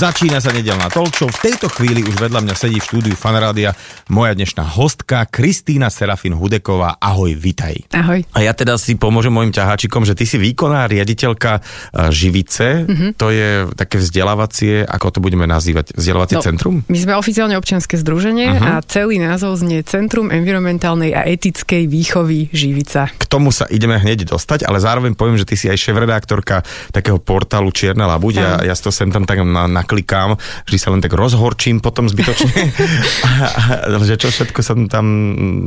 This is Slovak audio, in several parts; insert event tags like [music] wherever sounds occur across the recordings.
Začína sa nedelná talk show. V tejto chvíli už vedľa mňa sedí v štúdiu Fanrádia moja dnešná hostka Kristýna Serafin Hudeková. Ahoj, vitaj. Ahoj. A ja teda si pomôžem mojim ťaháčikom, že ty si výkonná riaditeľka e, Živice. Mm-hmm. To je také vzdelávacie, ako to budeme nazývať, vzdelávacie no, centrum? My sme oficiálne občianske združenie uh-huh. a celý názov znie Centrum environmentálnej a etickej výchovy Živica. K tomu sa ideme hneď dostať, ale zároveň poviem, že ty si aj šéf-redaktorka takého portálu Čierna labuť a ja to sem tam tak na, naklikám, vždy sa len tak rozhorčím potom zbytočne, [laughs] že čo všetko sa tam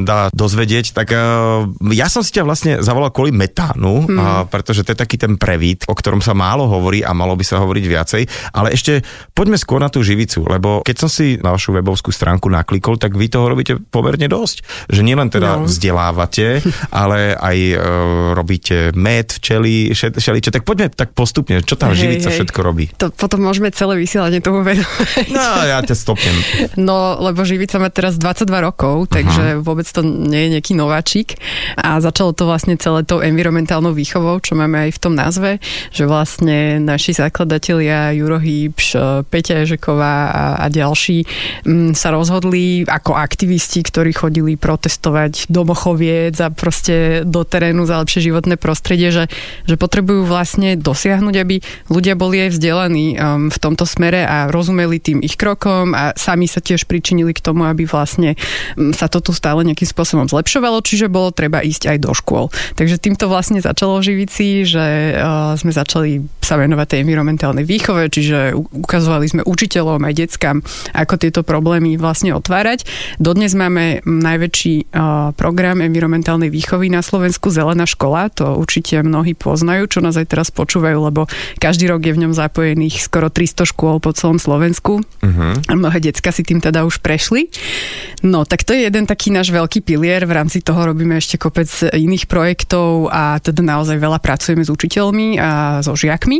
dá dozvedieť. Tak uh, ja som si ťa vlastne zavolal kvôli metánu, uh, pretože to je taký ten prevít, o ktorom sa málo hovorí a malo by sa hovoriť viacej. Ale ešte poďme skôr na tú živicu, lebo keď som si na vašu webovskú stránku naklikol, tak vy toho robíte pomerne dosť. Že nielen teda no. vzdelávate, [laughs] ale aj uh, robíte med, včely, všeličo. Tak poďme tak postupne, čo tá hej, živica hej. všetko robí. To potom môžeme celé vysielanie tomu venovať. No, ja ťa stopnem. No, lebo živica má teraz 22 rokov, takže uh-huh. vôbec to nie je nejaký nováčik. A začalo to vlastne celé tou environmentálnou výchovou, čo máme aj v tom názve, že vlastne naši zakladatelia Juro Hýbš, Peťa Ježeková a, a ďalší m, sa rozhodli ako aktivisti, ktorí chodili protestovať do Mochoviec a proste do terénu za lepšie životné prostredie, že, že potrebujú vlastne dosiahnuť, aby ľudia boli aj vzdelaní um, v tomto smere a rozumeli tým ich krokom a sami sa tiež pričinili k tomu, aby vlastne sa to tu stále nejakým spôsobom zlepšovalo, čiže bolo treba ísť aj do škôl. Takže týmto vlastne začalo Živici, že uh, sme začali sa venovať tej environmentálnej výchove, čiže ukazovali sme učiteľom aj deckám, ako tieto problémy vlastne otvárať. Dodnes máme najväčší uh, program environmentálnej výchovy na Slovensku Zelená škola, to určite mnohí poznajú, čo nás aj teraz počúvajú, lebo každý rok je v ňom zapojených skoro 300 škôl po celom Slovensku. Uh-huh. A mnohé decka si tým teda už prešli. No, tak to je jeden taký náš veľký pilier. V rámci toho robíme ešte kopec iných projektov a teda naozaj veľa pracujeme s učiteľmi a so žiakmi,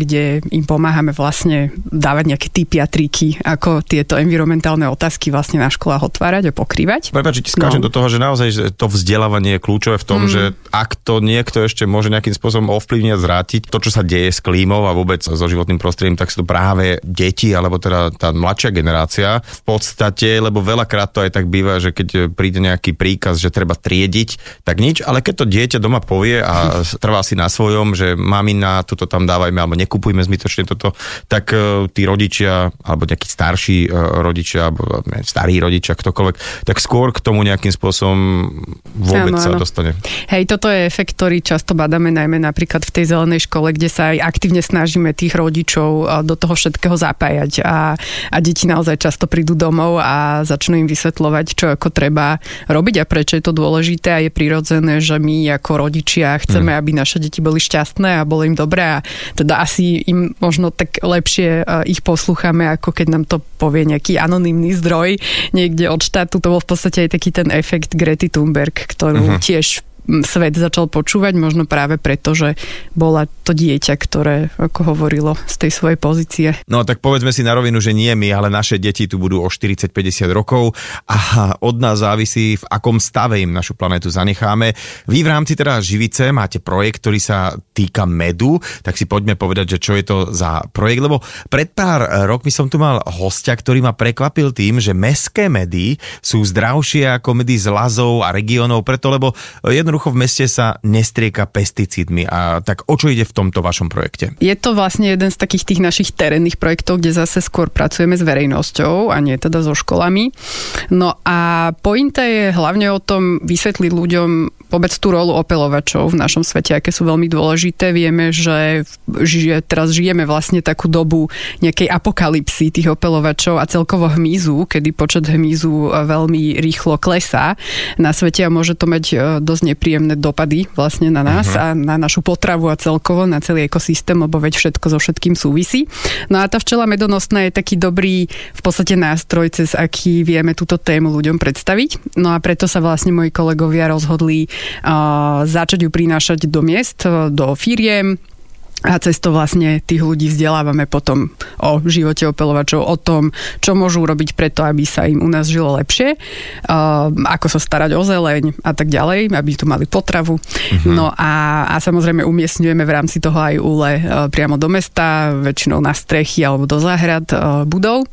kde im pomáhame vlastne dávať nejaké typy a triky, ako tieto environmentálne otázky vlastne na školách otvárať a pokrývať. Prepač, ti skážem no. do toho, že naozaj to vzdelávanie je kľúčové v tom, mm. že ak to niekto ešte môže nejakým spôsobom ovplyvniť a zrátiť to, čo sa deje s klímou a vôbec so životným prostredím, tak sú to práve deti, alebo teda tá mladšia generácia v podstate, lebo veľakrát to aj tak býva, že keď príde nejaký príkaz, že treba triediť, tak nič, ale keď to dieťa doma povie a trvá si na svojom, že mamina, toto tam dávajme, alebo nekupujme zbytočne toto, tak uh, tí rodičia, alebo nejakí starší uh, rodičia, alebo ne, starí rodičia, ktokoľvek, tak skôr k tomu nejakým spôsobom vôbec ano, sa ano. dostane. Hej, toto je efekt, ktorý často badáme najmä napríklad v tej zelenej škole, kde sa aj aktívne snažíme tých rodičov do toho všetkého zapájať a, a deti naozaj často prídu domov a začnú im vysvetľovať, čo ako treba robiť a prečo je to dôležité a je prirodzené, že my ako rodičia chceme, mm. aby naše deti boli šťastné a bolo im dobré a teda asi im možno tak lepšie ich poslúchame, ako keď nám to povie nejaký anonymný zdroj niekde od štátu. To bol v podstate aj taký ten efekt Grety Thunberg, ktorú uh-huh. tiež svet začal počúvať, možno práve preto, že bola to dieťa, ktoré, ako hovorilo, z tej svojej pozície. No tak povedzme si na rovinu, že nie my, ale naše deti tu budú o 40-50 rokov a od nás závisí, v akom stave im našu planetu zanecháme. Vy v rámci teda Živice máte projekt, ktorý sa týka medu, tak si poďme povedať, že čo je to za projekt, lebo pred pár rokmi som tu mal hostia, ktorý ma prekvapil tým, že meské medy sú zdravšie ako medy z lazov a regiónov, preto lebo jednoducho jednoducho v meste sa nestrieka pesticídmi. A tak o čo ide v tomto vašom projekte? Je to vlastne jeden z takých tých našich terénnych projektov, kde zase skôr pracujeme s verejnosťou a nie teda so školami. No a pointa je hlavne o tom vysvetliť ľuďom vôbec tú rolu opelovačov v našom svete, aké sú veľmi dôležité. Vieme, že, že teraz žijeme vlastne takú dobu nejakej apokalipsy tých opelovačov a celkovo hmyzu, kedy počet hmyzu veľmi rýchlo klesá na svete a môže to mať e, dosť nepríjemné dopady vlastne na nás uh-huh. a na našu potravu a celkovo na celý ekosystém, lebo veď všetko so všetkým súvisí. No a tá včela medonosná je taký dobrý v podstate nástroj, cez aký vieme túto tému ľuďom predstaviť. No a preto sa vlastne moji kolegovia rozhodli začať ju prinášať do miest, do firiem, a cez to vlastne tých ľudí vzdelávame potom o živote opelovačov, o tom, čo môžu robiť preto, aby sa im u nás žilo lepšie, uh, ako sa starať o zeleň a tak ďalej, aby tu mali potravu. Uh-huh. No a, a samozrejme umiestňujeme v rámci toho aj úle uh, priamo do mesta, väčšinou na strechy alebo do záhrad uh, budov.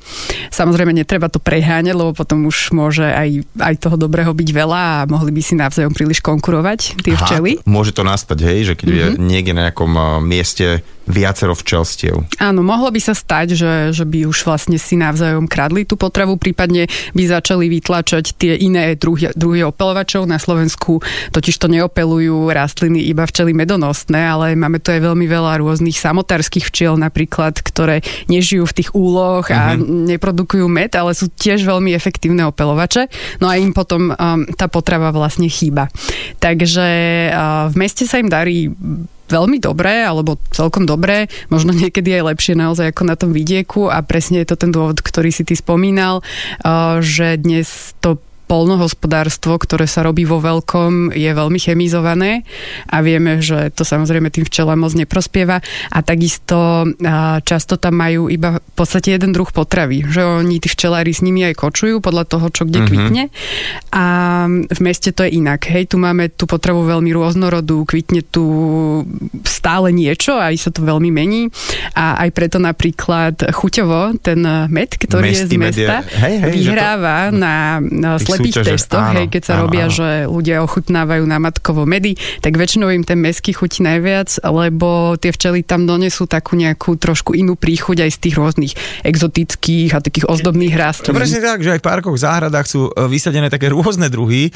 Samozrejme netreba to preháňať, lebo potom už môže aj, aj toho dobrého byť veľa a mohli by si navzájom príliš konkurovať tie včely. Aha, môže to nastať, hej, že keď uh-huh. je niekde na nejakom mieste mieste viacero včelstiev. Áno, mohlo by sa stať, že, že by už vlastne si navzájom kradli tú potravu, prípadne by začali vytlačať tie iné druhy, druhy opelovačov. Na Slovensku totiž to neopelujú rastliny iba včely medonosné, ale máme tu aj veľmi veľa rôznych samotárskych včiel napríklad, ktoré nežijú v tých úloh a mm-hmm. neprodukujú med, ale sú tiež veľmi efektívne opelovače. No a im potom um, tá potrava vlastne chýba. Takže uh, v meste sa im darí veľmi dobré, alebo celkom dobré, možno niekedy aj lepšie naozaj ako na tom vidieku. A presne je to ten dôvod, ktorý si ty spomínal, uh, že dnes to polnohospodárstvo, ktoré sa robí vo veľkom, je veľmi chemizované a vieme, že to samozrejme tým včelám moc neprospieva. A takisto často tam majú iba v podstate jeden druh potravy, že oni tí včelári s nimi aj kočujú podľa toho, čo kde mm-hmm. kvitne. A v meste to je inak. Hej, tu máme tú potravu veľmi rôznorodú, kvitne tu stále niečo aj sa to veľmi mení. A aj preto napríklad chuťovo ten med, ktorý Mestý je z mesta, je, hej, hej, vyhráva to... na, na slepých súťaže, testoch, áno, hej, keď sa áno, robia, áno. že ľudia ochutnávajú na matkovo medy, tak väčšinou im ten mesky chutí najviac, lebo tie včely tam donesú takú nejakú trošku inú príchuť aj z tých rôznych exotických a takých ozdobných rastlín. To presne tak, že aj v parkoch, záhradách sú e, vysadené také rôzne druhy, e,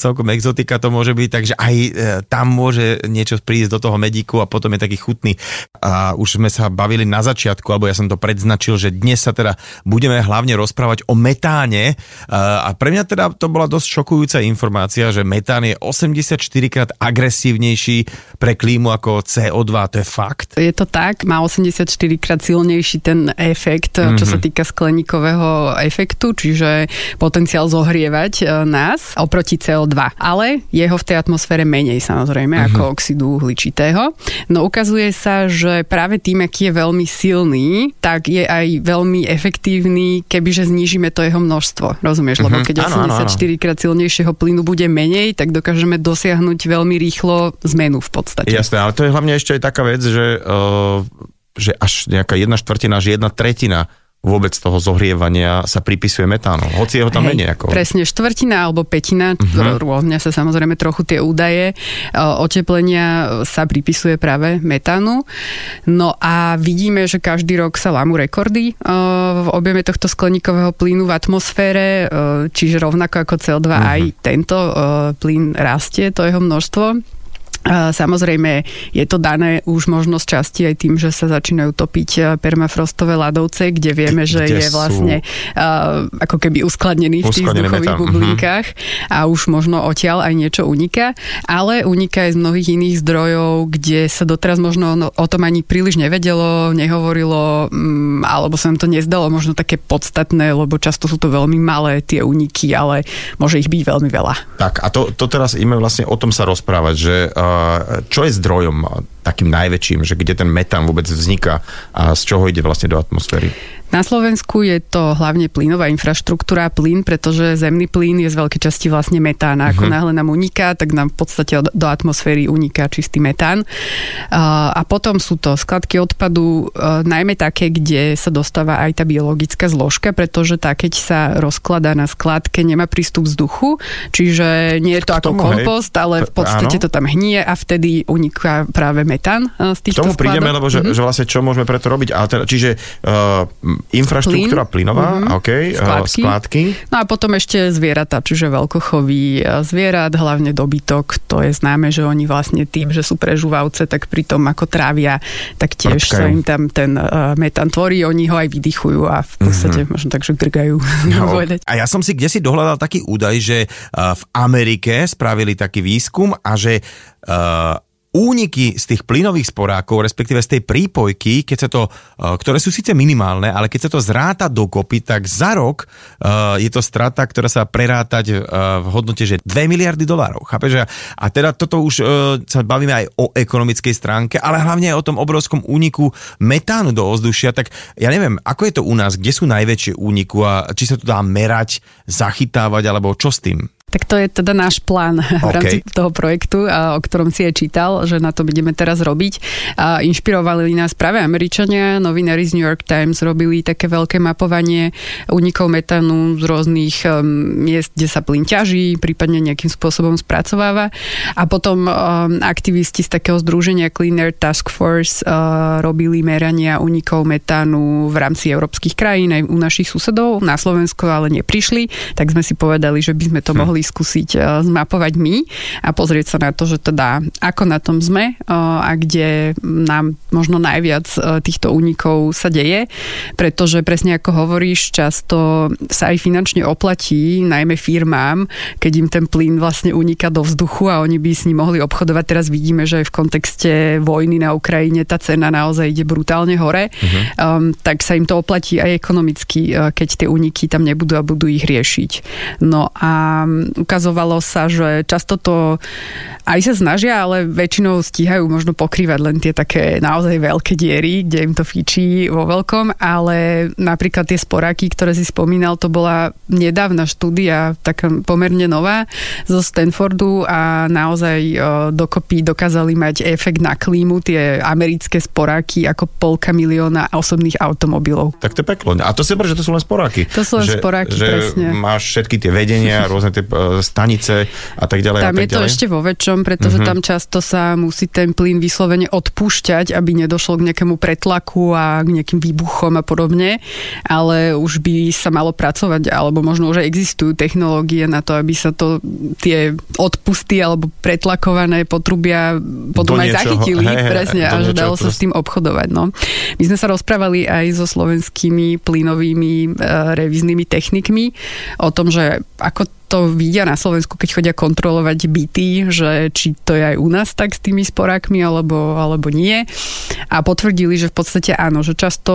celkom exotika to môže byť, takže aj e, tam môže niečo prísť do toho medíku a potom je taký chutný. A už sme sa bavili na začiatku, alebo ja som to predznačil, že dnes sa teda budeme hlavne rozprávať o metáne a pre mňa teda to bola dosť šokujúca informácia, že metán je 84 krát agresívnejší pre klímu ako CO2, to je fakt? Je to tak, má 84 krát silnejší ten efekt, mm-hmm. čo sa mhm. týka skleníkového efektu, čiže potenciál zohrievať e, nás oproti CO2. Ale jeho v tej atmosfére menej samozrejme mm-hmm. ako oxidu uhličitého. No ukazuje sa, že práve tým, aký je veľmi silný, tak je aj veľmi efektívny, kebyže znížime to jeho množstvo. Rozumieš? Mm-hmm. Lebo mhm. keď áno, 84 krát silnejšieho plynu bude menej, tak dokážeme dosiahnuť veľmi rýchlo zmenu v podstate. Jasné, ale to je hlavne ešte aj taká vec, že, uh, že až nejaká jedna štvrtina, až jedna tretina vôbec toho zohrievania sa pripisuje metánu. Hoci je ho tam Hej, menej. Ako... Presne, štvrtina alebo petina, uh-huh. rôzne sa samozrejme trochu tie údaje, e, oteplenia sa pripisuje práve metánu. No a vidíme, že každý rok sa lámu rekordy e, v objeme tohto skleníkového plynu v atmosfére, e, čiže rovnako ako CO2 uh-huh. Mhm. aj tento plyn rastie, to jeho množstvo. Samozrejme, je to dané už možno z časti aj tým, že sa začínajú topiť e, permafrostové ľadovce, kde vieme, že kde je vlastne uh, ako keby uskladnený v tých vzduchových mhm. bublinkách uh-huh. a už možno odtiaľ aj niečo uniká, ale uniká aj z mnohých iných zdrojov, kde sa doteraz možno o tom ani príliš nevedelo, nehovorilo, um, alebo sa nám to nezdalo možno také podstatné, lebo často sú to veľmi malé tie uniky, ale môže ich byť veľmi veľa. Tak a to, to teraz ideme vlastne o tom sa rozprávať, že uh, čo je zdrojom takým najväčším, že kde ten metán vôbec vzniká a z čoho ide vlastne do atmosféry? Na Slovensku je to hlavne plynová infraštruktúra, plyn, pretože zemný plyn je z veľkej časti vlastne metán. A ako uh-huh. náhle nám uniká, tak nám v podstate do atmosféry uniká čistý metán. A potom sú to skladky odpadu, e, najmä také, kde sa dostáva aj tá biologická zložka, pretože tá, keď sa rozkladá na skladke, nemá prístup vzduchu, čiže nie je to ako tomu, kompost, hej. ale v podstate Áno. to tam hnie a vtedy uniká práve metán e, z týchto K tomu prídeme, lebo že, uh-huh. že vlastne čo môžeme preto robiť. A teda, čiže uh, infraštruktúra Plyn. plynová, mm-hmm. OK, eh, skládky. skládky. No a potom ešte zvieratá, čiže veľkochový zvierat, hlavne dobytok, to je známe, že oni vlastne tým, že sú prežúvavce, tak pri tom ako trávia, tak tiež Prčkajú. sa im tam ten uh, metán tvorí, oni ho aj vydychujú a v podstate mm-hmm. možno tak, že grgajú. [laughs] No. [laughs] a ja som si kde si dohľadal taký údaj, že uh, v Amerike spravili taký výskum a že uh, úniky z tých plynových sporákov, respektíve z tej prípojky, keď sa to, uh, ktoré sú síce minimálne, ale keď sa to zráta dokopy, tak za rok uh, je to strata, ktorá sa prerátať uh, v hodnote, že 2 miliardy dolárov. Chápeš? A teda toto už sa bavíme aj o ekonomickej stránke, ale hlavne aj o tom obrovskom úniku metánu do ovzdušia. Tak ja neviem, ako je to u nás, kde sú najväčšie úniku a či sa to dá merať, zachytávať, alebo čo s tým? Tak to je teda náš plán [laughs] okay. v rámci toho projektu, o ktorom si aj čítal, že na to budeme teraz robiť. A inšpirovali nás práve Američania, novinári z New York Times robili také veľké mapovanie unikov metánu z rôznych um, miest, kde sa plyn ťaží, prípadne nejakým spôsobom spracováva. A potom um, aktivisti z takého združenia Clean Air Task Force uh, robili merania unikov metánu v rámci európskych krajín aj u našich susedov. Na Slovensko ale neprišli, tak sme si povedali, že by sme to hm. mohli skúsiť e, zmapovať my a pozrieť sa na to, že teda ako na tom sme e, a kde nám možno najviac e, týchto únikov sa deje, pretože presne ako hovoríš, často sa aj finančne oplatí, najmä firmám, keď im ten plyn vlastne uniká do vzduchu a oni by s ním mohli obchodovať. Teraz vidíme, že aj v kontexte vojny na Ukrajine tá cena naozaj ide brutálne hore, uh-huh. um, tak sa im to oplatí aj ekonomicky, keď tie úniky tam nebudú a budú ich riešiť. No a ukazovalo sa, že často to aj sa snažia, ale väčšinou stíhajú možno pokrývať len tie také naozaj veľké diery, kde im to fičí vo veľkom, ale napríklad tie sporáky, ktoré si spomínal, to bola nedávna štúdia, taká pomerne nová zo Stanfordu a naozaj dokopy dokázali mať efekt na klímu tie americké sporáky ako polka milióna osobných automobilov. Tak to je peklo. A to si že to sú len sporáky. To sú len že, sporáky, že presne. máš všetky tie vedenia, rôzne tie stanice a tak ďalej. Tam tak je to ďalej. ešte vo väčšom, pretože mm-hmm. tam často sa musí ten plyn vyslovene odpúšťať, aby nedošlo k nejakému pretlaku a k nejakým výbuchom a podobne, ale už by sa malo pracovať, alebo možno už existujú technológie na to, aby sa to tie odpusty alebo pretlakované potrubia potom do aj niečoho, zachytili, hej, presne, a že dalo sa s tým obchodovať. No. My sme sa rozprávali aj so slovenskými plynovými e, revíznymi technikmi o tom, že ako to vidia na Slovensku, keď chodia kontrolovať byty, že či to je aj u nás tak s tými sporákmi alebo, alebo nie. A potvrdili, že v podstate áno, že často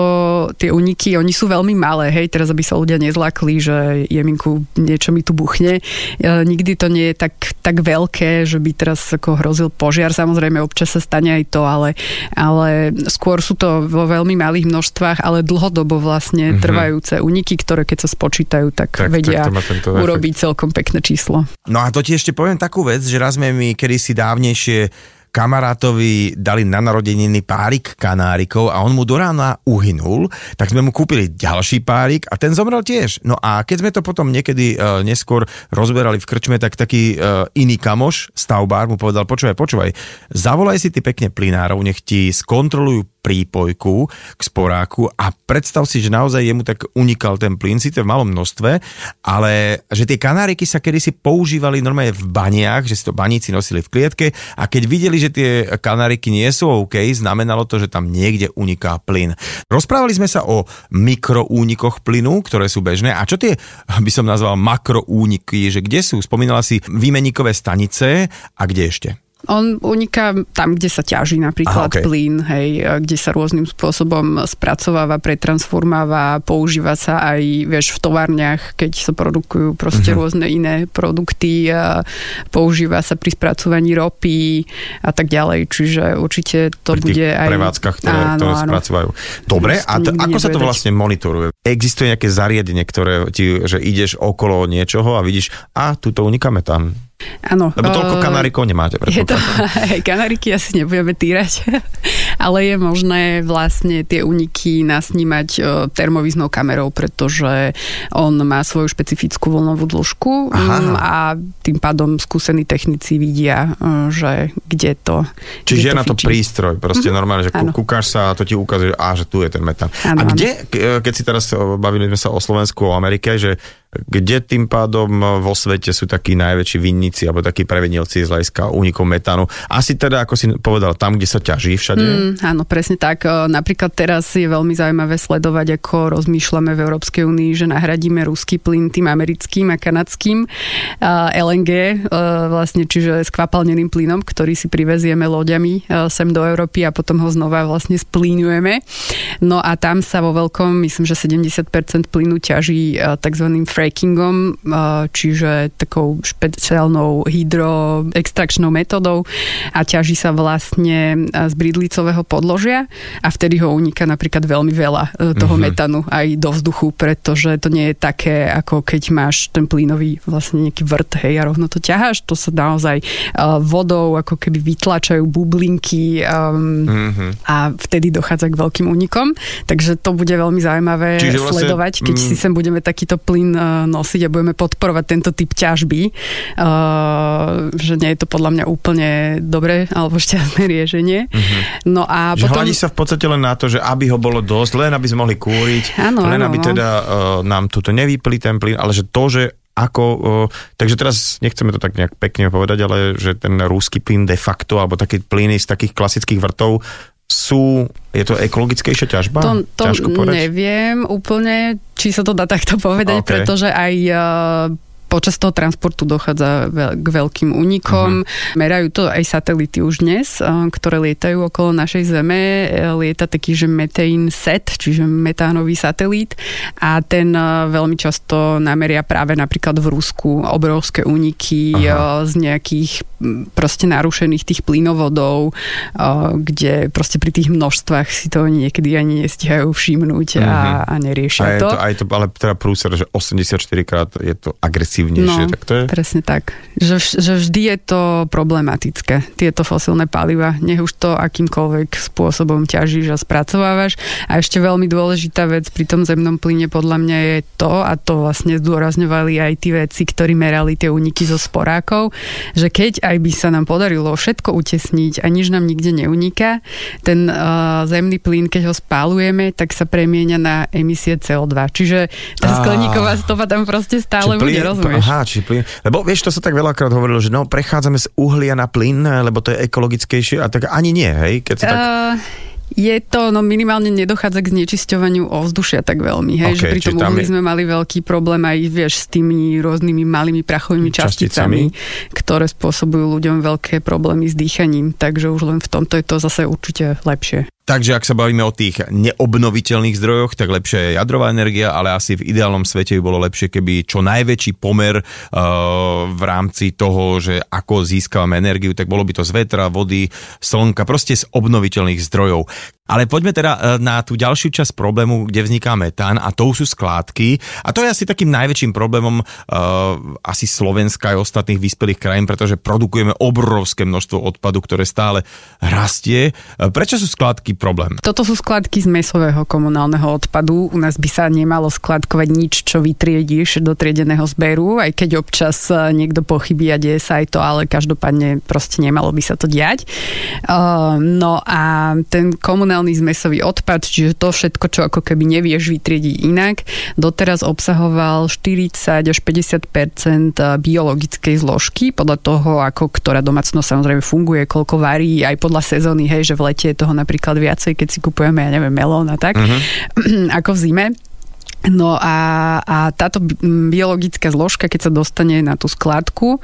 tie uniky, oni sú veľmi malé, hej, teraz aby sa ľudia nezlakli, že jeminku niečo mi tu buchne. E, nikdy to nie je tak, tak veľké, že by teraz ako hrozil požiar. Samozrejme, občas sa stane aj to, ale, ale skôr sú to vo veľmi malých množstvách, ale dlhodobo vlastne mm-hmm. trvajúce uniky, ktoré keď sa spočítajú, tak, tak vedia tak urobiť celkom celkom pekné číslo. No a to ti ešte poviem takú vec, že raz sme mi kedysi dávnejšie kamarátovi dali na narodeniny párik kanárikov a on mu do rána uhynul, tak sme mu kúpili ďalší párik a ten zomrel tiež. No a keď sme to potom niekedy uh, neskôr rozberali v krčme, tak taký uh, iný kamoš, stavbár, mu povedal, počúvaj, počúvaj, zavolaj si ty pekne plinárov, nech ti skontrolujú prípojku k sporáku a predstav si, že naozaj jemu tak unikal ten plyn, síce v malom množstve, ale že tie kanáriky sa kedysi používali normálne v baniach, že si to baníci nosili v klietke a keď videli, že tie kanáriky nie sú OK, znamenalo to, že tam niekde uniká plyn. Rozprávali sme sa o mikroúnikoch plynu, ktoré sú bežné a čo tie by som nazval makroúniky, že kde sú? Spomínala si výmeníkové stanice a kde ešte? On uniká tam, kde sa ťaží napríklad Aha, okay. plyn, hej, kde sa rôznym spôsobom spracováva, pretransformáva, používa sa aj, vieš, v továrniach, keď sa produkujú proste mm-hmm. rôzne iné produkty, a používa sa pri spracovaní ropy a tak ďalej, čiže určite to pri bude aj... prevádzkach, ktoré, áno, ktoré áno. spracovajú. Dobre, a t- ako sa to vlastne monitoruje? Existuje nejaké zariadenie, ktoré ti, že ideš okolo niečoho a vidíš, a tuto unikáme tam Áno. Lebo toľko eh, kanárikov nemáte. [laughs] Je to, hej, [laughs] kanáriky asi nebudeme týrať, [laughs] ale je možné vlastne tie uniky nasnímať uh, termoviznou kamerou, pretože on má svoju špecifickú vlnovú dĺžku. Mm, a tým pádom skúsení technici vidia, uh, že kde to Čiže kde je to na to prístroj, proste mm-hmm. normálne, že ano. kúkaš sa a to ti ukazuje, a že tu je ten metán. Ano, a kde, ano. keď si teraz bavili sme sa o Slovensku, o Amerike, že kde tým pádom vo svete sú takí najväčší vinníci alebo takí prevenilci z hľadiska únikov metánu. Asi teda, ako si povedal, tam, kde sa ťaží všade? Mm, áno, presne tak. E, napríklad teraz je veľmi zaujímavé sledovať, ako rozmýšľame v Európskej únii, že nahradíme ruský plyn tým americkým a kanadským LNG, e, vlastne, čiže skvapalneným plynom, ktorý si privezieme loďami e, sem do Európy a potom ho znova vlastne splínujeme. No a tam sa vo veľkom, myslím, že 70% plynu ťaží tzv frackingom, čiže takou špeciálnou hydroextrakčnou metodou a ťaží sa vlastne z bridlicového podložia a vtedy ho uniká napríklad veľmi veľa e, toho mm-hmm. metanu aj do vzduchu, pretože to nie je také, ako keď máš ten plynový vlastne nejaký vrt, hej, a rovno to ťaháš, to sa naozaj uh, vodou ako keby vytlačajú bublinky um, mm-hmm. a vtedy dochádza k veľkým únikom, takže to bude veľmi zaujímavé Čiže vlastne, sledovať, keď mm, si sem budeme takýto plyn nosiť a budeme podporovať tento typ ťažby, uh, že nie je to podľa mňa úplne dobré alebo šťastné riešenie. Uh-huh. No a že potom... hľadí sa v podstate len na to, že aby ho bolo dosť, len aby sme mohli kúriť, ano, len ano, aby no. teda uh, nám tuto nevyplí ten plyn, ale že to, že ako, uh, takže teraz nechceme to tak nejak pekne povedať, ale že ten rúsky plyn de facto, alebo taký plyny z takých klasických vrtov sú, je to ekologickejšia ťažba? To, to neviem úplne, či sa to dá takto povedať, okay. pretože aj počas toho transportu dochádza k veľkým únikom. Uh-huh. Merajú to aj satelity už dnes, eh, ktoré lietajú okolo našej Zeme. Eh, lieta taký, že methane set, čiže metánový satelít a ten eh, veľmi často nameria práve napríklad v Rusku obrovské úniky uh-huh. z nejakých proste narušených tých plynovodov, kde proste pri tých množstvách si to niekedy ani nestihajú všimnúť uh-huh. a, mhm. a neriešia a je to. to. Aj to, ale teda prúser, že 84 krát je to agresívne agresívnejšie, no, tak to je? presne tak. Že, že vždy je to problematické, tieto fosilné paliva, nech už to akýmkoľvek spôsobom ťažíš a spracovávaš. A ešte veľmi dôležitá vec pri tom zemnom plyne podľa mňa je to, a to vlastne zdôrazňovali aj tí veci, ktorí merali tie úniky zo sporákov, že keď aj by sa nám podarilo všetko utesniť a nič nám nikde neuniká, ten uh, zemný plyn, keď ho spálujeme, tak sa premieňa na emisie CO2. Čiže tá skleníková stopa tam proste stále bude, rozumieť? Rozumieš? Aha, či plyn. Lebo vieš, to sa tak veľakrát hovorilo, že no, prechádzame z uhlia na plyn, lebo to je ekologickejšie a tak ani nie, hej? Keď sa tak... Uh... Je to, no minimálne nedochádza k znečisťovaniu ovzdušia tak veľmi, hej, okay, že pri tom uhli je... sme mali veľký problém aj, vieš, s tými rôznymi malými prachovými časticami, časticami, ktoré spôsobujú ľuďom veľké problémy s dýchaním, takže už len v tomto je to zase určite lepšie. Takže ak sa bavíme o tých neobnoviteľných zdrojoch, tak lepšia je jadrová energia, ale asi v ideálnom svete by bolo lepšie, keby čo najväčší pomer uh, v rámci toho, že ako získavame energiu, tak bolo by to z vetra, vody, slnka, proste z obnoviteľných zdrojov. Ale poďme teda e, na tú ďalšiu časť problému, kde vzniká metán a to sú skládky. A to je asi takým najväčším problémom uh, asi Slovenska aj ostatných vyspelých krajín, pretože produkujeme obrovské množstvo odpadu, ktoré stále rastie. E, prečo sú skládky problém? Toto sú skladky z mesového komunálneho odpadu. U nás by sa nemalo skladkovať nič, čo vytriedíš do triedeného zberu, aj keď občas niekto pochybí a deje sa aj to, ale každopádne proste nemalo by sa to diať. Uh, no a ten komunálny komunálny zmesový odpad, čiže to všetko, čo ako keby nevieš vytriediť inak, doteraz obsahoval 40 až 50% biologickej zložky, podľa toho, ako ktorá domácnosť samozrejme funguje, koľko varí, aj podľa sezóny, hej, že v lete je toho napríklad viacej, keď si kupujeme, ja neviem, melón a tak, uh-huh. [clears throat] ako v zime. No a, a táto biologická zložka, keď sa dostane na tú skladku,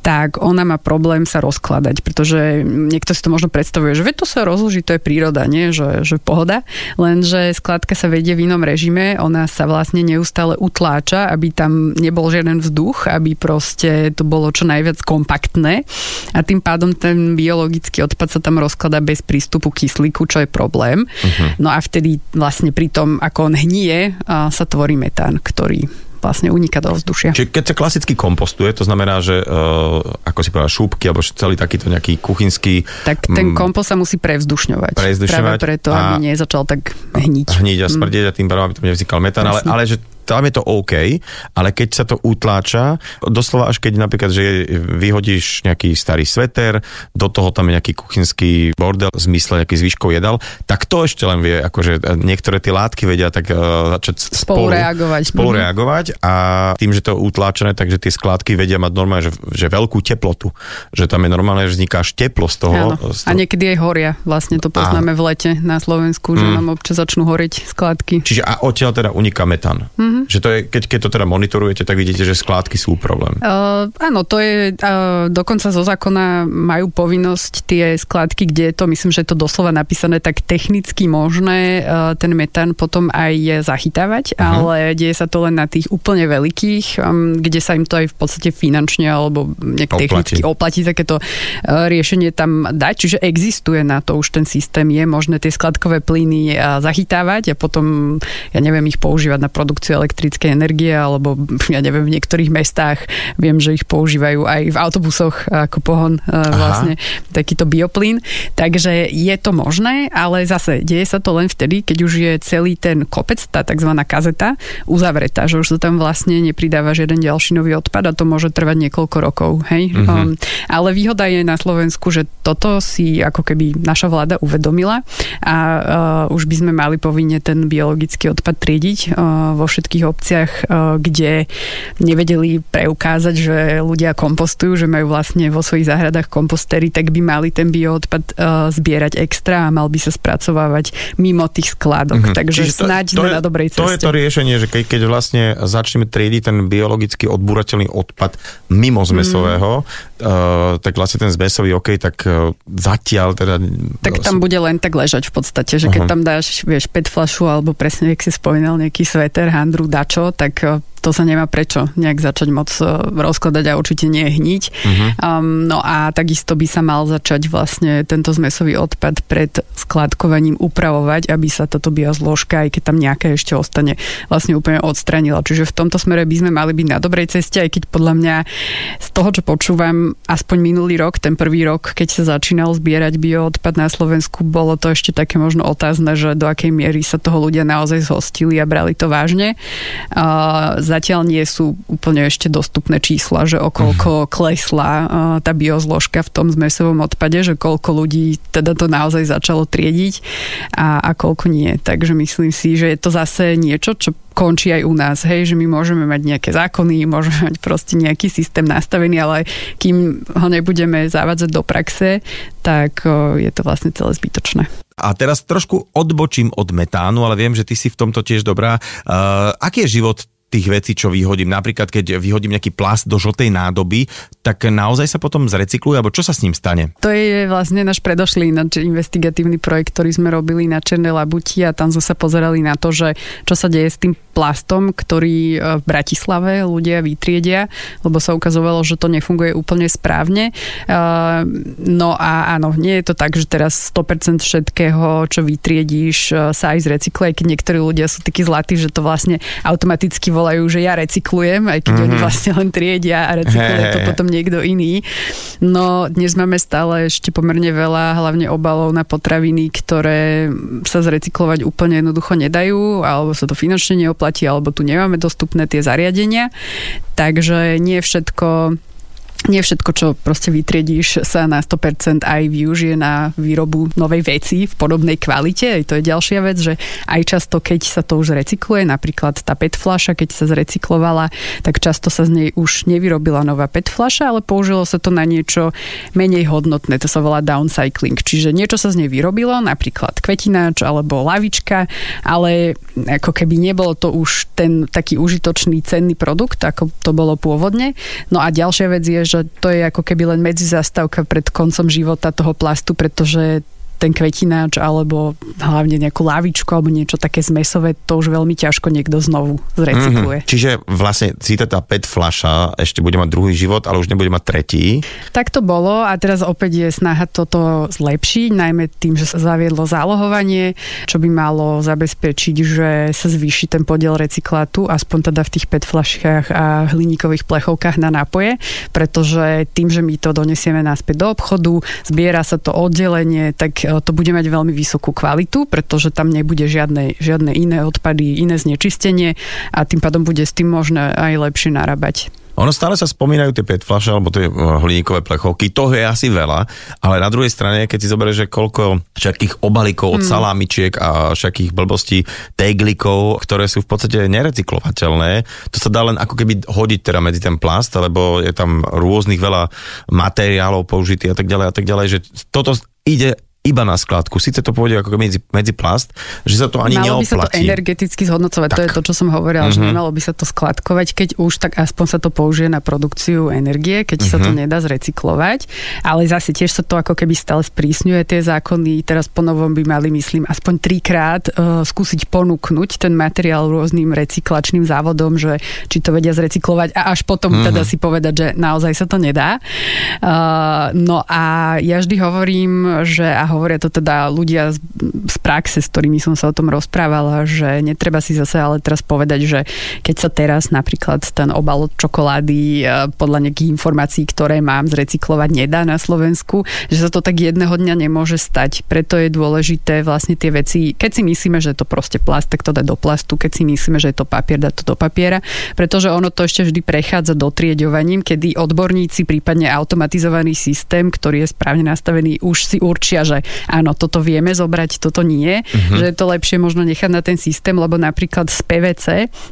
tak ona má problém sa rozkladať, pretože niekto si to možno predstavuje, že to sa rozloží, to je príroda, nie? Že, že pohoda. Lenže skladka sa vedie v inom režime, ona sa vlastne neustále utláča, aby tam nebol žiaden vzduch, aby proste to bolo čo najviac kompaktné a tým pádom ten biologický odpad sa tam rozkladá bez prístupu kyslíku, čo je problém. Uh-huh. No a vtedy vlastne pri tom, ako on hnie, sa tvorí metán, ktorý vlastne uniká do vzdušia. Čiže keď sa klasicky kompostuje, to znamená, že uh, ako si povedal, šúbky alebo celý takýto nejaký kuchynský... Tak ten mm, kompost sa musí prevzdušňovať. Prevzdušňovať. Práve preto, aby nezačal tak hniť. Hniť a mm. smrdieť a tým pádom, aby tam nevznikal metán. Ale, ale že tam je to OK, ale keď sa to utláča, doslova až keď napríklad, že vyhodíš nejaký starý sveter, do toho tam je nejaký kuchynský bordel, v zmysle nejaký zvyškov jedal, tak to ešte len vie, akože niektoré tie látky vedia tak uh, začať spolu, spolu reagovať. Spolu mm-hmm. reagovať a tým, že to je utláčané, takže tie skládky vedia mať normálne, že, že veľkú teplotu. Že tam je normálne, že vzniká až teplo z toho. Z toho. A niekedy aj horia. Vlastne to poznáme a... v lete na Slovensku, že mm. nám občas začnú horeť skládky. Čiže a odtiaľ teda uniká metán. Mm-hmm. Že to je, keď, keď to teda monitorujete, tak vidíte, že skládky sú problém. Uh, áno, to je uh, dokonca zo zákona majú povinnosť tie skládky, kde je to, myslím, že je to doslova napísané tak technicky možné, uh, ten metán potom aj zachytávať, uh-huh. ale deje sa to len na tých úplne veľkých, um, kde sa im to aj v podstate finančne alebo nejak oplatí. technicky oplatí takéto uh, riešenie tam dať. Čiže existuje na to už ten systém, je možné tie skladkové plyny uh, zachytávať a potom, ja neviem, ich používať na produkciu elektrickej energie alebo ja neviem, v niektorých mestách viem, že ich používajú aj v autobusoch ako pohon uh, vlastne takýto bioplyn. Takže je to možné, ale zase deje sa to len vtedy, keď už je celý ten kopec, tá tzv. kazeta, uzavretá, že už sa tam vlastne nepridáva žiaden ďalší nový odpad a to môže trvať niekoľko rokov. Hej? Mm-hmm. Um, ale výhoda je na Slovensku, že toto si ako keby naša vláda uvedomila a uh, už by sme mali povinne ten biologický odpad triediť uh, vo všetkých obciach, uh, kde nevedeli preukázať, že ľudia kompostujú, že majú vlastne vo svojich záhradách kompostery, tak by mali ten bioodpad uh, zbierať extra a mal by sa spracovávať mimo tých skladok. Mm-hmm. Takže Čiže to, snáď to je, na dobrej ceste. To je to riešenie, že keď, keď vlastne začneme triediť ten biologicky odbúrateľný odpad mimo zmesového, mm. uh, tak vlastne ten zmesový OK, tak uh, zatiaľ teda... Tak tam bude len tak ležať v podstate, že keď uh-huh. tam dáš, vieš, 5 flašu alebo presne, jak si spomínal, nejaký sveter, handru, dačo, tak uh, to sa nemá prečo nejak začať moc e, rozkladať a určite nie hniť. Uh-huh. Um, no a takisto by sa mal začať vlastne tento zmesový odpad pred skladkovaním upravovať, aby sa toto biozložka, aj keď tam nejaké ešte ostane, vlastne úplne odstranila. Čiže v tomto smere by sme mali byť na dobrej ceste, aj keď podľa mňa z toho, čo počúvam, aspoň minulý rok, ten prvý rok, keď sa začínal zbierať bioodpad na Slovensku, bolo to ešte také možno otázne, že do akej miery sa toho ľudia naozaj zhostili a brali to vážne. Uh, zatiaľ nie sú úplne ešte dostupné čísla, že okolko uh-huh. klesla uh, tá biozložka v tom zmesovom odpade, že koľko ľudí teda to naozaj začalo triediť a, a koľko nie. Takže myslím si, že je to zase niečo, čo končí aj u nás, hej, že my môžeme mať nejaké zákony, môžeme mať proste nejaký systém nastavený, ale kým ho nebudeme zavádzať do praxe, tak je to vlastne celé zbytočné. A teraz trošku odbočím od metánu, ale viem, že ty si v tomto tiež dobrá. Uh, aký je život tých vecí, čo vyhodím. Napríklad, keď vyhodím nejaký plast do žltej nádoby, tak naozaj sa potom zrecykluje, alebo čo sa s ním stane? To je vlastne náš predošlý nač investigatívny projekt, ktorý sme robili na Černej labuti a tam sme sa pozerali na to, že čo sa deje s tým plastom, ktorý e, v Bratislave ľudia vytriedia, lebo sa ukazovalo, že to nefunguje úplne správne. E, no a áno, nie je to tak, že teraz 100% všetkého, čo vytriedíš, e, sa aj zrecykluje, keď niektorí ľudia sú takí zlatí, že to vlastne automaticky volajú, že ja recyklujem, aj keď mm-hmm. oni vlastne len triedia a recykluje hey, to potom niekto iný. No dnes máme stále ešte pomerne veľa, hlavne obalov na potraviny, ktoré sa zrecyklovať úplne jednoducho nedajú, alebo sa to finančne neoplatí, alebo tu nemáme dostupné tie zariadenia. Takže nie všetko nie všetko, čo proste vytriedíš, sa na 100% aj využije na výrobu novej veci v podobnej kvalite. Aj to je ďalšia vec, že aj často, keď sa to už recykluje, napríklad tá PET fľaša, keď sa zrecyklovala, tak často sa z nej už nevyrobila nová PET fľaša, ale použilo sa to na niečo menej hodnotné. To sa volá downcycling. Čiže niečo sa z nej vyrobilo, napríklad kvetináč alebo lavička, ale ako keby nebolo to už ten taký užitočný cenný produkt, ako to bolo pôvodne. No a ďalšia vec je, že to je ako keby len medzizastávka pred koncom života toho plastu, pretože ten kvetináč alebo hlavne nejakú lavičku alebo niečo také zmesové, to už veľmi ťažko niekto znovu zrecykluje. Mm-hmm. Čiže vlastne si tá PET fľaša ešte bude mať druhý život, ale už nebude mať tretí. Tak to bolo a teraz opäť je snaha toto zlepšiť, najmä tým, že sa zaviedlo zálohovanie, čo by malo zabezpečiť, že sa zvýši ten podiel recyklátu, aspoň teda v tých PET fľaškách a hliníkových plechovkách na nápoje, pretože tým, že my to donesieme naspäť do obchodu, zbiera sa to oddelenie, tak to bude mať veľmi vysokú kvalitu, pretože tam nebude žiadne, žiadne iné odpady, iné znečistenie a tým pádom bude s tým možné aj lepšie narábať. Ono stále sa spomínajú tie PET fľaše alebo tie eh, hliníkové plechovky, toho je asi veľa, ale na druhej strane, keď si zoberieš, že koľko všakých obalíkov od mm. salámičiek a všakých blbostí, teglikov, ktoré sú v podstate nerecyklovateľné, to sa dá len ako keby hodiť teda medzi ten plast, lebo je tam rôznych veľa materiálov použitých a tak ďalej a tak ďalej, že toto ide iba na skladku. Sice to pôjde ako medzi, medzi plast, že sa to ani malo neoplatí. by sa to energeticky zhodnocovať, tak. to je to, čo som hovorila, uh-huh. že mhm. nemalo by sa to skladkovať, keď už, tak aspoň sa to použije na produkciu energie, keď uh-huh. sa to mhm. nedá zrecyklovať, ale zase tiež sa to ako keby stále sprísňuje tie zákony, teraz po novom by mali, myslím, aspoň trikrát uh, skúsiť ponúknuť ten materiál rôznym recyklačným závodom, že či to vedia zrecyklovať a až potom uh-huh. teda si povedať, že naozaj sa to nedá. Uh, no a ja vždy hovorím, že a hovoria to teda ľudia z, z praxe, s ktorými som sa o tom rozprávala, že netreba si zase ale teraz povedať, že keď sa teraz napríklad ten obal od čokolády e, podľa nejakých informácií, ktoré mám zrecyklovať nedá na Slovensku, že sa to tak jedného dňa nemôže stať. Preto je dôležité vlastne tie veci, keď si myslíme, že je to proste plast, tak to dá do plastu, keď si myslíme, že je to papier, dá to do papiera, pretože ono to ešte vždy prechádza dotrieďovaním, kedy odborníci, prípadne automatizovaný systém, ktorý je správne nastavený, už si určia, že áno, toto vieme zobrať, toto nie, uh-huh. že je to lepšie možno nechať na ten systém, lebo napríklad z PVC,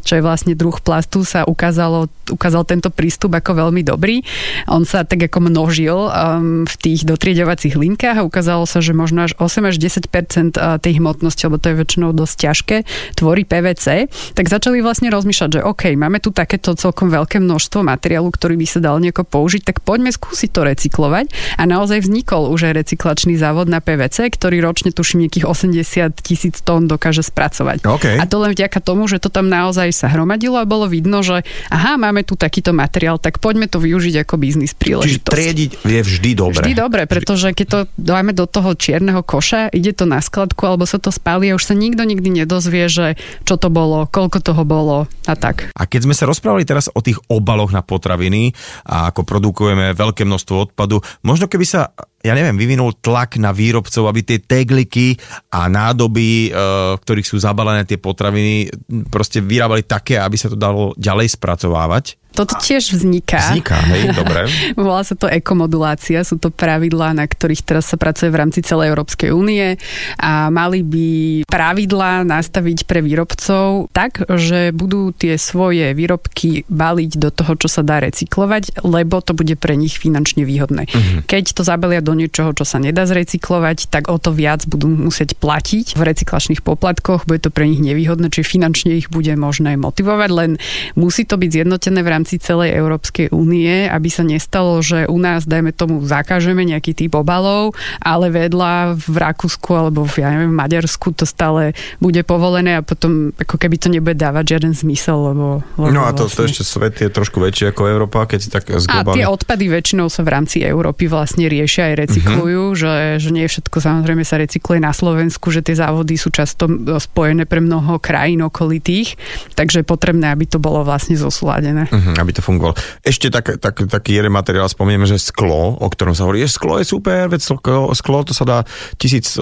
čo je vlastne druh plastu, sa ukázalo, ukázal tento prístup ako veľmi dobrý. On sa tak ako množil um, v tých dotrieďovacích linkách a ukázalo sa, že možno až 8 až 10% tej hmotnosti, lebo to je väčšinou dosť ťažké, tvorí PVC, tak začali vlastne rozmýšľať, že OK, máme tu takéto celkom veľké množstvo materiálu, ktorý by sa dal nejako použiť, tak poďme skúsiť to recyklovať a naozaj vznikol už aj recyklačný závod na na PVC, ktorý ročne tuším nejakých 80 tisíc tón dokáže spracovať. Okay. A to len vďaka tomu, že to tam naozaj sa hromadilo a bolo vidno, že aha, máme tu takýto materiál, tak poďme to využiť ako biznis príležitosť. Čiže triediť je vždy dobre. Vždy dobre, pretože keď to dáme do toho čierneho koša, ide to na skladku alebo sa to spáli a už sa nikto nikdy nedozvie, že čo to bolo, koľko toho bolo a tak. A keď sme sa rozprávali teraz o tých obaloch na potraviny a ako produkujeme veľké množstvo odpadu, možno keby sa ja neviem, vyvinul tlak na výrobcov, aby tie tegliky a nádoby, e, ktorých sú zabalené tie potraviny, proste vyrábali také, aby sa to dalo ďalej spracovávať? Toto tiež vzniká. Vzniká, hej, dobre. [laughs] Volá sa to ekomodulácia, sú to pravidlá, na ktorých teraz sa pracuje v rámci celej Európskej únie a mali by pravidlá nastaviť pre výrobcov tak, že budú tie svoje výrobky baliť do toho, čo sa dá recyklovať, lebo to bude pre nich finančne výhodné. Uh-huh. Keď to zabalia do niečoho, čo sa nedá zrecyklovať, tak o to viac budú musieť platiť v recyklačných poplatkoch, bude to pre nich nevýhodné, čiže finančne ich bude možné motivovať, len musí to byť zjednotené v rámci rámci celej Európskej únie, aby sa nestalo, že u nás, dajme tomu, zakážeme nejaký typ obalov, ale vedľa v Rakúsku alebo v, ja neviem, v Maďarsku to stále bude povolené a potom ako keby to nebude dávať žiaden zmysel, lebo... lebo no a to, vlastne... to ešte svet je trošku väčší ako Európa, keď si tak zglobálne... A tie odpady väčšinou sa v rámci Európy vlastne riešia aj recyklujú, uh-huh. že, že nie všetko samozrejme sa recykluje na Slovensku, že tie závody sú často spojené pre mnoho krajín okolitých, takže je potrebné, aby to bolo vlastne zosúladené. Uh-huh aby to fungovalo. Ešte tak, tak, taký jeden materiál spomenieme, že sklo, o ktorom sa hovorí, že sklo je super, veď sklo, sklo to sa dá 1800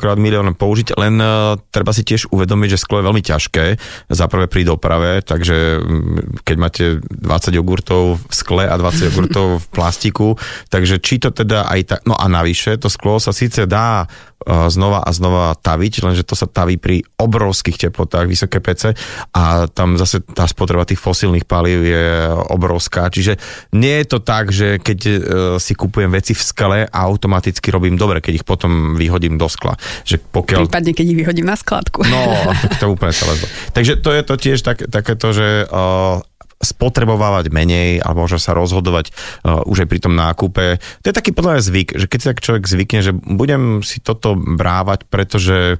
krát milión použiť, len uh, treba si tiež uvedomiť, že sklo je veľmi ťažké, za pri doprave, takže mm, keď máte 20 jogurtov v skle a 20 jogurtov v plastiku, takže či to teda aj tak, no a navyše, to sklo sa síce dá znova a znova taviť, lenže to sa taví pri obrovských teplotách, vysoké pece a tam zase tá spotreba tých fosílnych palív je obrovská. Čiže nie je to tak, že keď e, si kupujem veci v skle a automaticky robím dobre, keď ich potom vyhodím do skla. Že pokiaľ... Prípadne, keď ich vyhodím na skladku. No, to úplne celé zle. Takže to je to tiež tak, takéto, že uh, spotrebovávať menej a môže sa rozhodovať uh, už aj pri tom nákupe. To je taký podľa mňa zvyk, že keď tak človek zvykne, že budem si toto brávať, pretože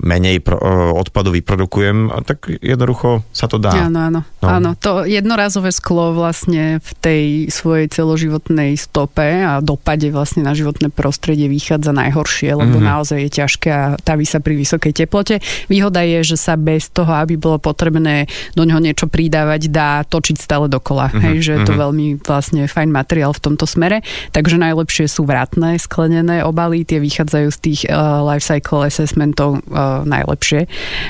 menej pro, odpadu vyprodukujem, tak jednoducho sa to dá. Áno, áno. No. áno. To jednorazové sklo vlastne v tej svojej celoživotnej stope a dopade vlastne na životné prostredie vychádza najhoršie, lebo mm-hmm. naozaj je ťažké a taví sa pri vysokej teplote. Výhoda je, že sa bez toho, aby bolo potrebné do ňoho niečo pridávať, dá točiť stále dokola. Mm-hmm. Hej, že je to mm-hmm. veľmi vlastne fajn materiál v tomto smere. Takže najlepšie sú vratné sklenené obaly, tie vychádzajú z tých uh, life cycle assessmentov uh, najlepšie.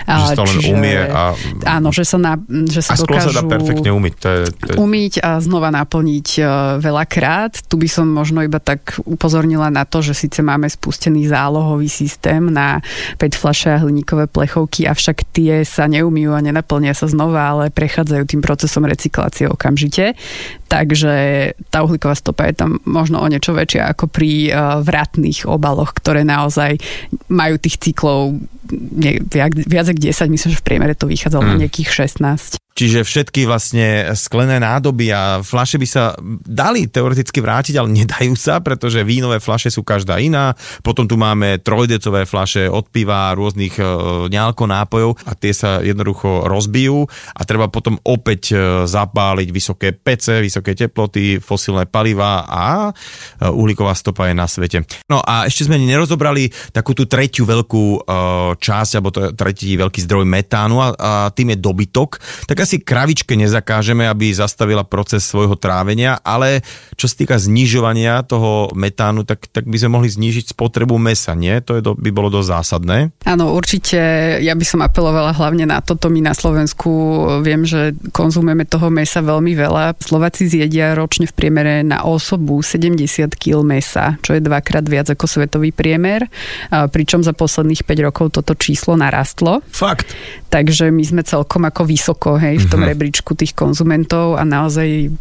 Že sa len umie a... Áno, že sa, na, že sa a dokážu... sa dá perfektne umyť. To je, to je... Umyť a znova naplniť uh, veľakrát. Tu by som možno iba tak upozornila na to, že síce máme spustený zálohový systém na 5 fľaše a hliníkové plechovky, avšak tie sa neumývajú a nenaplnia sa znova, ale prechádzajú tým procesom recyklácie okamžite. Takže tá uhlíková stopa je tam možno o niečo väčšia ako pri uh, vratných obaloch, ktoré naozaj majú tých cyklov nie, viac, viac ako 10, myslím, že v priemere to vychádzalo mm. na nejakých 16. Čiže všetky vlastne sklené nádoby a flaše by sa dali teoreticky vrátiť, ale nedajú sa, pretože vínové flaše sú každá iná. Potom tu máme trojdecové flaše od piva, rôznych e, ňálko nápojov a tie sa jednoducho rozbijú a treba potom opäť e, zapáliť vysoké pece, vysoké teploty, fosilné paliva a e, uhlíková stopa je na svete. No a ešte sme nerozobrali takú tú tretiu veľkú časť, alebo tretí veľký zdroj metánu a tým je dobytok. Tak asi kravičke nezakážeme, aby zastavila proces svojho trávenia, ale čo sa týka znižovania toho metánu, tak, tak by sme mohli znížiť spotrebu mesa, nie? To je, by bolo dosť zásadné. Áno, určite. Ja by som apelovala hlavne na toto. My na Slovensku viem, že konzumujeme toho mesa veľmi veľa. Slováci zjedia ročne v priemere na osobu 70 kg mesa, čo je dvakrát viac ako svetový priemer. Pričom za posledných 5 rokov toto číslo narastlo. Fakt. Takže my sme celkom ako vysoko, hej, v tom mm-hmm. rebríčku tých konzumentov a naozaj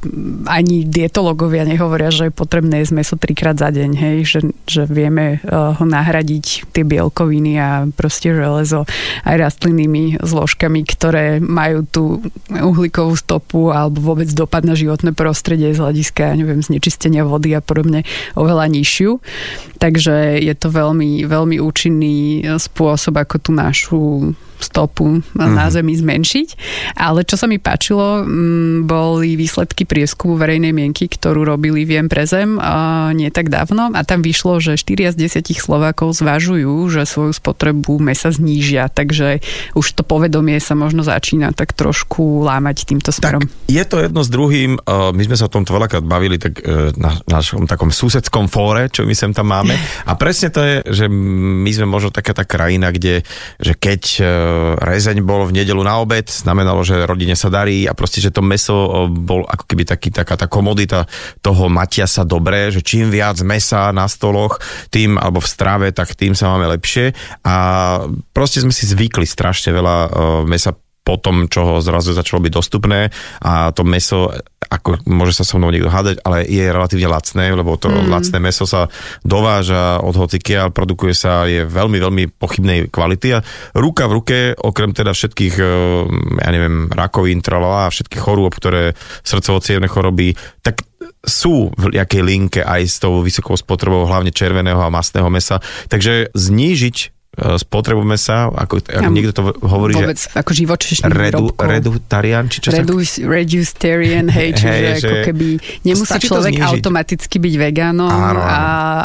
ani dietologovia nehovoria, že je potrebné jesť meso trikrát za deň, hej, že, že vieme uh, ho nahradiť tie bielkoviny a proste železo aj rastlinnými zložkami, ktoré majú tú uhlíkovú stopu alebo vôbec dopad na životné prostredie z hľadiska, neviem, znečistenia vody a podobne oveľa nižšiu. Takže je to veľmi, veľmi účinný spôsob, ako tú našu stopu mm-hmm. na Zemi zmenšiť. Ale čo sa mi páčilo, m, mm, boli výsledky prieskumu verejnej mienky, ktorú robili Viem pre Zem a nie tak dávno a tam vyšlo, že 4 z 10 Slovákov zvažujú, že svoju spotrebu mesa znížia, takže už to povedomie sa možno začína tak trošku lámať týmto smerom. Tak je to jedno s druhým, my sme sa o tomto veľakrát bavili tak e, na našom takom susedskom fóre, čo my sem tam máme a presne to je, že my sme možno taká tá krajina, kde že keď e, rezeň bol v nedelu na obed, znamenalo, že rodine sa darí a proste, že to meso bol ako keby taký, taká tá komodita toho matia sa dobré, že čím viac mesa na stoloch, tým, alebo v strave, tak tým sa máme lepšie. A proste sme si zvykli strašne veľa mesa po tom, čo ho zrazu začalo byť dostupné a to meso, ako môže sa so mnou niekto hádať, ale je relatívne lacné, lebo to mm. lacné meso sa dováža od hocikia, produkuje sa, je veľmi, veľmi pochybnej kvality a ruka v ruke, okrem teda všetkých, eh, ja neviem, rakovín, tralala a všetkých chorôb, ktoré srdcovo choroby, tak sú v nejakej linke aj s tou vysokou spotrebou hlavne červeného a masného mesa. Takže znížiť spotrebu mesa, ako, ako ja, niekto to hovorí, vôbec, [laughs] že... ako živočišný redu, Redutarian, či čo Reduce, sa... Reducetarian, hej, čiže ako že... keby nemusí človek automaticky byť vegánom Áno. a,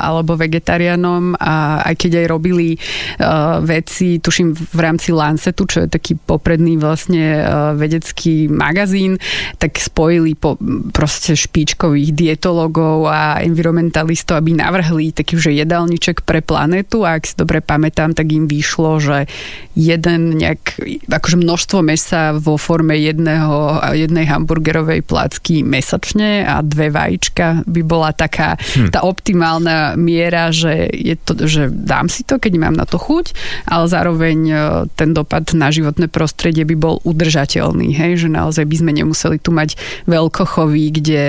alebo vegetariánom a aj keď aj robili uh, veci, tuším v rámci Lancetu, čo je taký popredný vlastne uh, vedecký magazín, tak spojili po, proste špičkových dietologov a environmentalistov, aby navrhli taký že jedálniček pre planetu a ak si dobre pamätám, tak im vyšlo, že jeden nejak, akože množstvo mesa vo forme jedného, jednej hamburgerovej placky mesačne a dve vajíčka by bola taká hm. tá optimálna miera, že, je to, že dám si to, keď mám na to chuť, ale zároveň e, ten dopad na životné prostredie by bol udržateľný, hej? že naozaj by sme nemuseli tu mať veľkochovy, kde,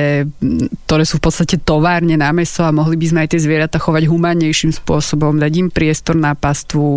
ktoré sú v podstate továrne na meso a mohli by sme aj tie zvieratá chovať humánnejším spôsobom, dať im priestor na pastu partnerstvu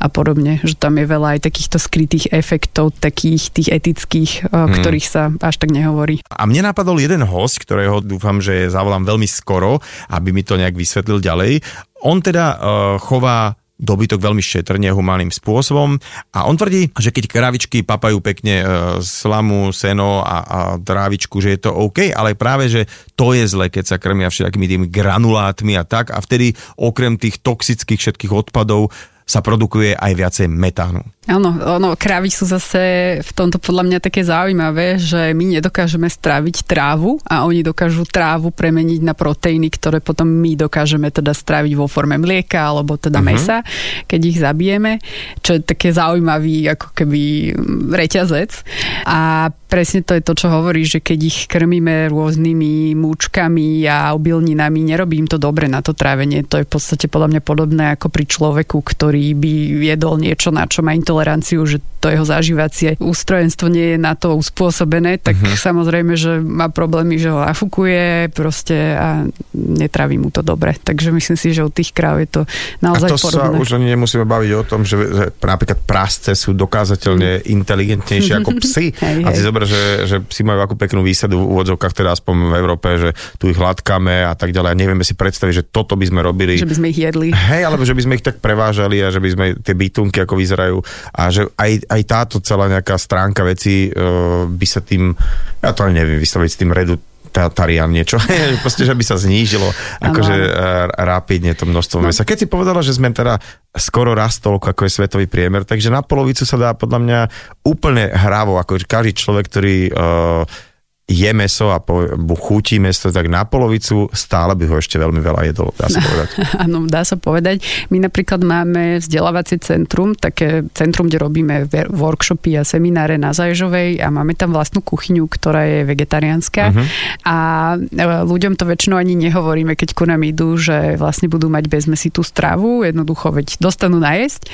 a podobne, že tam je veľa aj takýchto skrytých efektov, takých tých etických, o hmm. ktorých sa až tak nehovorí. A mne napadol jeden host, ktorého dúfam, že zavolám veľmi skoro, aby mi to nejak vysvetlil ďalej. On teda uh, chová dobytok veľmi šetrne, humánnym spôsobom. A on tvrdí, že keď kravičky papajú pekne e, slamu, seno a, a trávičku, že je to OK, ale práve, že to je zle, keď sa krmia všetkými tými granulátmi a tak. A vtedy okrem tých toxických všetkých odpadov sa produkuje aj viacej metánu. Áno, ono, krávy sú zase v tomto podľa mňa také zaujímavé, že my nedokážeme stráviť trávu a oni dokážu trávu premeniť na proteíny, ktoré potom my dokážeme teda stráviť vo forme mlieka alebo teda uh-huh. mesa, keď ich zabijeme, čo je také zaujímavý ako keby reťazec. A presne to je to, čo hovorí, že keď ich krmíme rôznymi múčkami a obilninami, nerobí im to dobre na to trávenie. To je v podstate podľa mňa podobné ako pri človeku, ktorý by jedol niečo, na čo má intoleráciu toleranciu, že to jeho zažívacie ústrojenstvo nie je na to uspôsobené, tak uh-huh. samozrejme, že má problémy, že ho nafúkuje proste a netraví mu to dobre. Takže myslím si, že u tých kráv je to naozaj a to podobné. sa už ani nemusíme baviť o tom, že, že napríklad prasce sú dokázateľne inteligentnejšie ako [laughs] psy. hej, a si zober, že, že psi majú akú peknú výsadu v úvodzovkách, teda aspoň v Európe, že tu ich hladkáme a tak ďalej. A nevieme si predstaviť, že toto by sme robili. Že by sme ich jedli. Hej, alebo že by sme ich tak prevážali a že by sme tie bytunky, ako vyzerajú, a že aj, aj táto celá nejaká stránka veci uh, by sa tým, ja to ani neviem vysloviť s tým redu, Tarian niečo, [laughs] proste, že by sa znížilo akože e, rapidne to množstvo no. mesa. Keď si povedala, že sme teda skoro raz toľko, ako je svetový priemer, takže na polovicu sa dá podľa mňa úplne hravo, ako každý človek, ktorý uh, je meso a po, chutí meso, tak na polovicu stále by ho ešte veľmi veľa jedol, dá sa povedať. [laughs] Áno, dá sa povedať. My napríklad máme vzdelávacie centrum, také centrum, kde robíme workshopy a semináre na Zajžovej a máme tam vlastnú kuchyňu, ktorá je vegetariánska uh-huh. a e, ľuďom to väčšinou ani nehovoríme, keď ku nám idú, že vlastne budú mať bezmesitú stravu, jednoducho veď dostanú najesť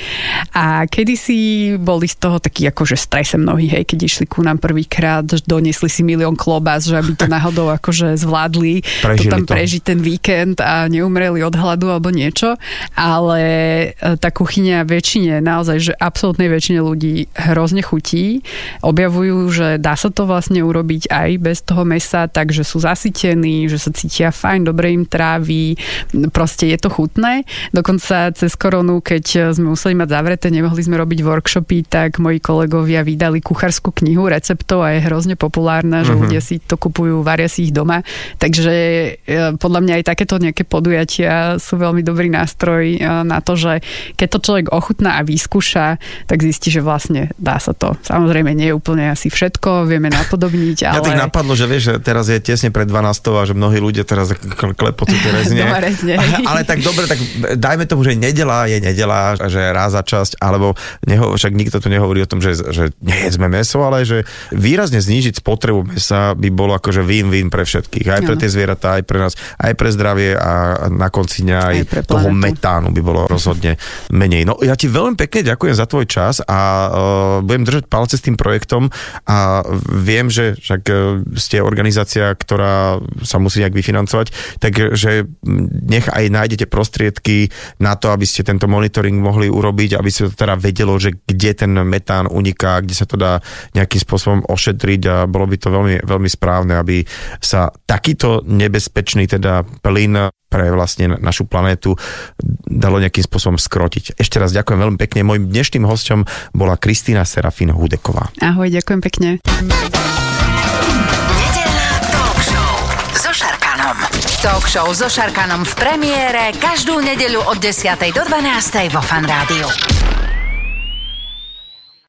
a kedysi boli z toho taký akože strese mnohí, hej, keď išli ku nám prvýkrát, donesli si milión klobás, že aby to náhodou akože zvládli Prežili to tam to. prežiť ten víkend a neumreli od hladu alebo niečo, ale e, tá kuchyňa väčšine, naozaj, že absolútnej väčšine ľudí hrozne chutí. Objavujú, že dá sa to vlastne urobiť aj bez toho mesa, takže sú zasytení, že sa cítia fajn, dobre im tráví, proste je to chutné. Dokonca cez koronu, keď sme museli mať zavreté, nemohli sme robiť workshopy, tak moji kolegovia vydali kuchárskú knihu receptov a je hrozne populárna, že ľudia si to kupujú, varia si ich doma. Takže e, podľa mňa aj takéto nejaké podujatia sú veľmi dobrý nástroj e, na to, že keď to človek ochutná a vyskúša, tak zistí, že vlastne dá sa to. Samozrejme nie je úplne asi všetko, vieme napodobniť, ale... [laughs] Ja tak napadlo, že vieš, že teraz je tesne pred 12 a že mnohí ľudia teraz klepotú tie rezne. [laughs] Rezne. [laughs] ale tak dobre, tak dajme tomu, že nedela je nedela, že raz za časť, alebo neho, však nikto tu nehovorí o tom, že, že nejedzme meso, ale že výrazne znížiť spotrebu mesa by bolo akože win-win pre všetkých. Aj pre tie zvieratá, aj pre nás, aj pre zdravie a na konci dňa aj, aj toho metánu by bolo rozhodne menej. No ja ti veľmi pekne ďakujem za tvoj čas a uh, budem držať palce s tým projektom a viem, že však uh, ste organizácia, ktorá sa musí nejak vyfinancovať, takže nech aj nájdete prostriedky na to, aby ste tento monitoring mohli urobiť, aby sa to teda vedelo, že kde ten metán uniká, kde sa to dá nejakým spôsobom ošetriť a bolo by to veľmi, veľmi správne, aby sa takýto nebezpečný teda plyn pre vlastne našu planétu dalo nejakým spôsobom skrotiť. Ešte raz ďakujem veľmi pekne. Mojím dnešným hostom bola Kristýna Serafín Hudeková. Ahoj, ďakujem pekne. talk show so Šarkanom. V premiére každú nedeľu od 10. do 12. vo Fan Rádiu.